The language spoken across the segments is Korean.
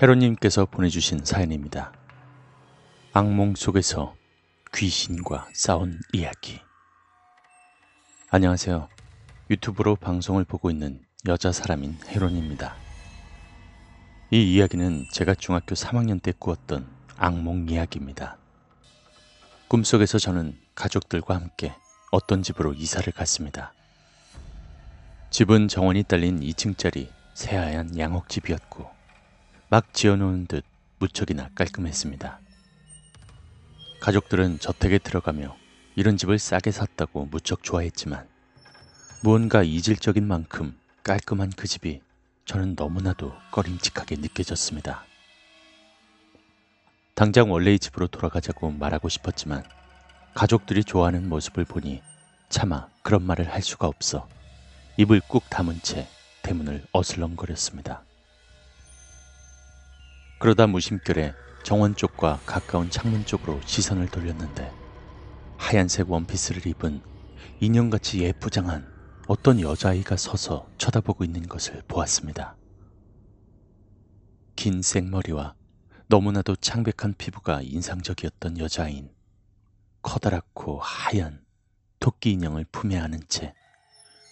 헤로님께서 보내주신 사연입니다. 악몽 속에서 귀신과 싸운 이야기. 안녕하세요. 유튜브로 방송을 보고 있는 여자 사람인 헤론입니다. 이 이야기는 제가 중학교 3학년 때 꾸었던 악몽 이야기입니다. 꿈속에서 저는 가족들과 함께 어떤 집으로 이사를 갔습니다. 집은 정원이 딸린 2층짜리 새하얀 양옥집이었고 막 지어놓은 듯 무척이나 깔끔했습니다. 가족들은 저택에 들어가며 이런 집을 싸게 샀다고 무척 좋아했지만 무언가 이질적인 만큼 깔끔한 그 집이 저는 너무나도 꺼림칙하게 느껴졌습니다. 당장 원래의 집으로 돌아가자고 말하고 싶었지만 가족들이 좋아하는 모습을 보니 차마 그런 말을 할 수가 없어 입을 꾹 다문 채 대문을 어슬렁거렸습니다. 그러다 무심결에 정원 쪽과 가까운 창문 쪽으로 시선을 돌렸는데 하얀색 원피스를 입은 인형같이 예쁘장한 어떤 여자아이가 서서 쳐다보고 있는 것을 보았습니다. 긴 생머리와 너무나도 창백한 피부가 인상적이었던 여자아인 커다랗고 하얀 토끼 인형을 품에 안은 채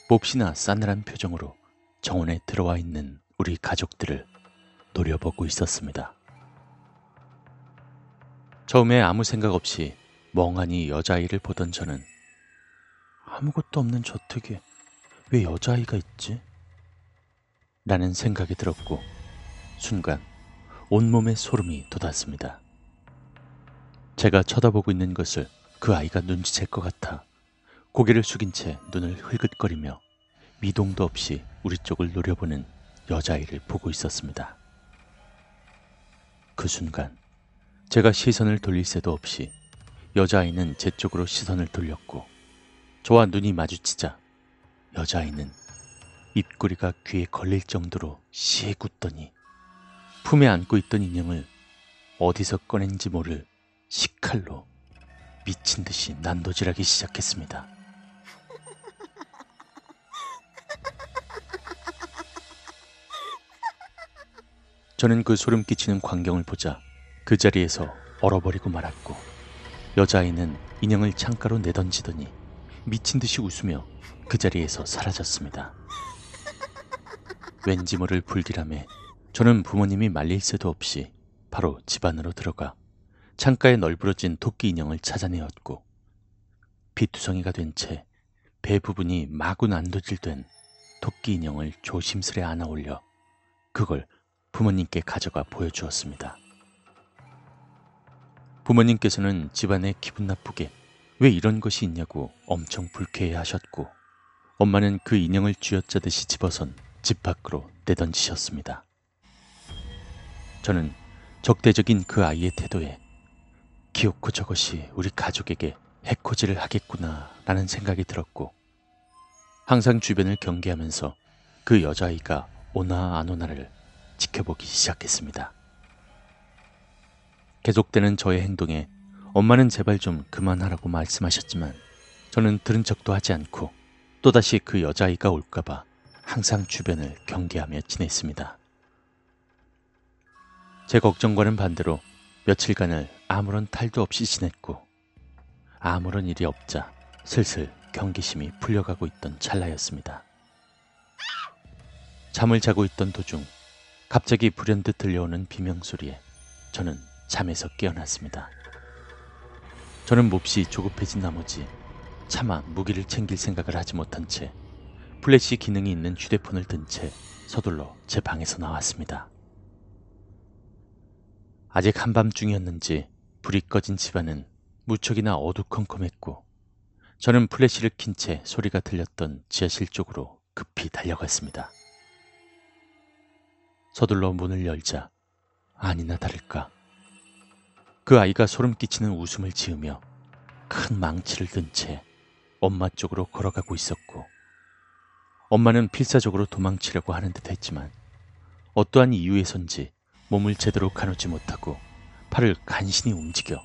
몹시나 싸늘한 표정으로 정원에 들어와 있는 우리 가족들을 노려보고 있었습니다. 처음에 아무 생각 없이 멍하니 여자아이를 보던 저는 아무것도 없는 저택에 왜 여자아이가 있지? 라는 생각이 들었고 순간 온몸에 소름이 돋았습니다. 제가 쳐다보고 있는 것을 그 아이가 눈치챌 것 같아 고개를 숙인 채 눈을 흘긋거리며 미동도 없이 우리 쪽을 노려보는 여자아이를 보고 있었습니다. 그 순간 제가 시선을 돌릴 새도 없이 여자아이는 제 쪽으로 시선을 돌렸고 저와 눈이 마주치자 여자아이는 입꼬리가 귀에 걸릴 정도로 시에 굳더니 품에 안고 있던 인형을 어디서 꺼낸지 모를 식칼로 미친 듯이 난도질하기 시작했습니다. 저는 그 소름 끼치는 광경을 보자 그 자리에서 얼어버리고 말았고 여자아이는 인형을 창가로 내던지더니 미친 듯이 웃으며 그 자리에서 사라졌습니다. 왠지 모를 불길함에 저는 부모님이 말릴 새도 없이 바로 집 안으로 들어가 창가에 널브러진 토끼 인형을 찾아내었고 피투성이가 된 채 배 부분이 마구 난도질된 토끼 인형을 조심스레 안아 올려 그걸 부모님께 가져가 보여주었습니다. 부모님께서는 집안에 기분 나쁘게 왜 이런 것이 있냐고 엄청 불쾌해 하셨고 엄마는 그 인형을 쥐어짜듯이 집어선 집 밖으로 내던지셨습니다. 저는 적대적인 그 아이의 태도에 기어코 저것이 우리 가족에게 해코지를 하겠구나 라는 생각이 들었고 항상 주변을 경계하면서 그 여자아이가 오나 안 오나를 지켜보기 시작했습니다. 계속되는 저의 행동에 엄마는 제발 좀 그만하라고 말씀하셨지만 저는 들은 척도 하지 않고 또다시 그 여자아이가 올까봐 항상 주변을 경계하며 지냈습니다. 제 걱정과는 반대로 며칠간을 아무런 탈도 없이 지냈고 아무런 일이 없자 슬슬 경계심이 풀려가고 있던 찰나였습니다. 잠을 자고 있던 도중 갑자기 불현듯 들려오는 비명소리에 저는 잠에서 깨어났습니다. 저는 몹시 조급해진 나머지 차마 무기를 챙길 생각을 하지 못한 채 플래시 기능이 있는 휴대폰을 든 채 서둘러 제 방에서 나왔습니다. 아직 한밤중이었는지 불이 꺼진 집안은 무척이나 어두컴컴했고 저는 플래시를 킨 채 소리가 들렸던 지하실 쪽으로 급히 달려갔습니다. 서둘러 문을 열자 아니나 다를까 그 아이가 소름 끼치는 웃음을 지으며 큰 망치를 든 채 엄마 쪽으로 걸어가고 있었고 엄마는 필사적으로 도망치려고 하는 듯 했지만 어떠한 이유에선지 몸을 제대로 가누지 못하고 팔을 간신히 움직여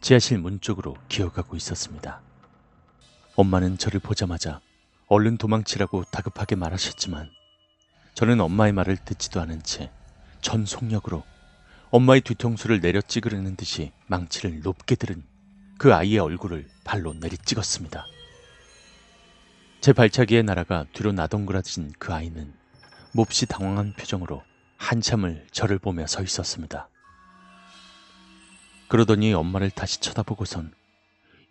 지하실 문 쪽으로 기어가고 있었습니다. 엄마는 저를 보자마자 얼른 도망치라고 다급하게 말하셨지만 저는 엄마의 말을 듣지도 않은 채 전 속력으로 엄마의 뒤통수를 내려 찍으려는 듯이 망치를 높게 들은 그 아이의 얼굴을 발로 내리 찍었습니다. 제 발차기에 날아가 뒤로 나동그라진 그 아이는 몹시 당황한 표정으로 한참을 저를 보며 서 있었습니다. 그러더니 엄마를 다시 쳐다보고선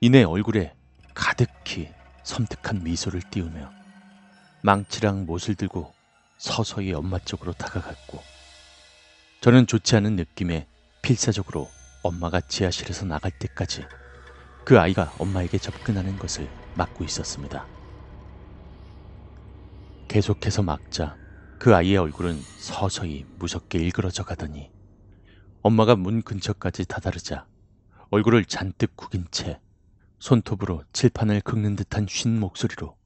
이내 얼굴에 가득히 섬뜩한 미소를 띄우며 망치랑 못을 들고 서서히 엄마 쪽으로 다가갔고 저는 좋지 않은 느낌에 필사적으로 엄마가 지하실에서 나갈 때까지 그 아이가 엄마에게 접근하는 것을 막고 있었습니다. 계속해서 막자 그 아이의 얼굴은 서서히 무섭게 일그러져 가더니 엄마가 문 근처까지 다다르자 얼굴을 잔뜩 구긴 채 손톱으로 칠판을 긁는 듯한 쉰 목소리로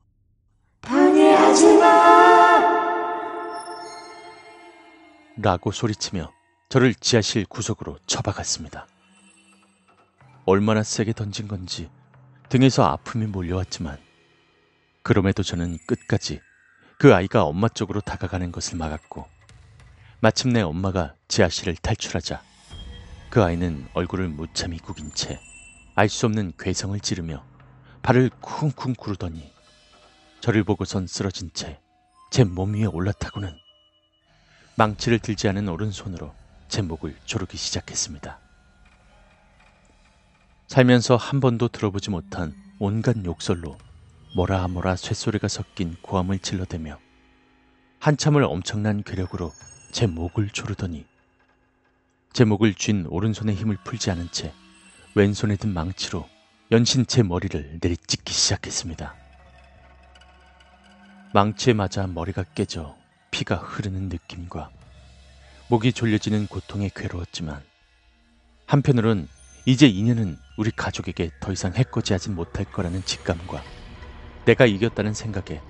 라고 소리치며 저를 지하실 구석으로 처박았습니다. 얼마나 세게 던진 건지 등에서 아픔이 몰려왔지만 그럼에도 저는 끝까지 그 아이가 엄마 쪽으로 다가가는 것을 막았고 마침내 엄마가 지하실을 탈출하자 그 아이는 얼굴을 무참히 구긴 채 알 수 없는 괴성을 지르며 발을 쿵쿵 구르더니 저를 보고선 쓰러진 채 제 몸 위에 올라타고는 망치를 들지 않은 오른손으로 제 목을 조르기 시작했습니다. 살면서 한 번도 들어보지 못한 온갖 욕설로 뭐라 쇳소리가 섞인 고함을 질러대며 한참을 엄청난 괴력으로 제 목을 조르더니 제 목을 쥔 오른손의 힘을 풀지 않은 채 왼손에 든 망치로 연신 제 머리를 내리찍기 시작했습니다. 망치에 맞아 머리가 깨져 피가 흐르는 느낌과 목이 졸려지는 고통에 괴로웠지만 한편으론 이제 인연은 우리 가족에게 더 이상 해코지하진 못할 거라는 직감과 내가 이겼다는 생각에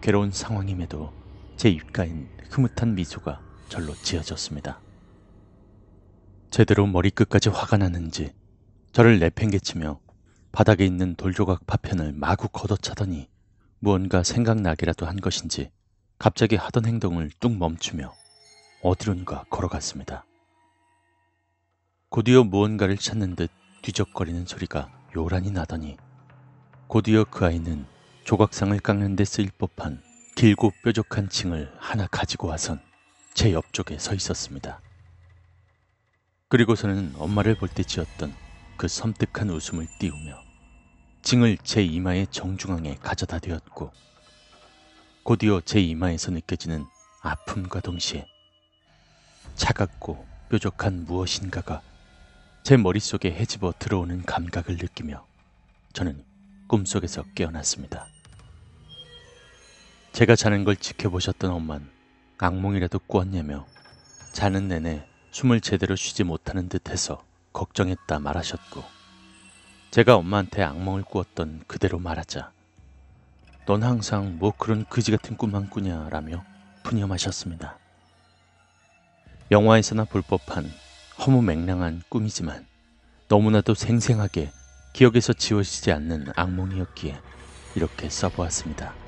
괴로운 상황임에도 제 입가엔 흐뭇한 미소가 절로 지어졌습니다. 제대로 머리끝까지 화가 났는지 저를 내팽개치며 바닥에 있는 돌조각 파편을 마구 걷어차더니 무언가 생각나기라도 한 것인지 갑자기 하던 행동을 뚝 멈추며 어디론가 걸어갔습니다. 곧이어 무언가를 찾는 듯 뒤적거리는 소리가 요란히 나더니 곧이어 그 아이는 조각상을 깎는 데 쓰일 법한 길고 뾰족한 징을 하나 가지고 와선 제 옆쪽에 서 있었습니다. 그리고서는 엄마를 볼 때 지었던 그 섬뜩한 웃음을 띄우며 징을 제 이마의 정중앙에 가져다 대었고 곧이어 제 이마에서 느껴지는 아픔과 동시에 차갑고 뾰족한 무엇인가가 제 머릿속에 헤집어 들어오는 감각을 느끼며 저는 꿈속에서 깨어났습니다. 제가 자는 걸 지켜보셨던 엄만 악몽이라도 꾸었냐며 자는 내내 숨을 제대로 쉬지 못하는 듯해서 걱정했다 말하셨고 제가 엄마한테 악몽을 꾸었던 그대로 말하자 넌 항상 뭐 그런 그지 같은 꿈만 꾸냐 라며 푸념하셨습니다. 영화에서나 볼 법한 허무맹랑한 꿈이지만 너무나도 생생하게 기억에서 지워지지 않는 악몽이었기에 이렇게 써보았습니다.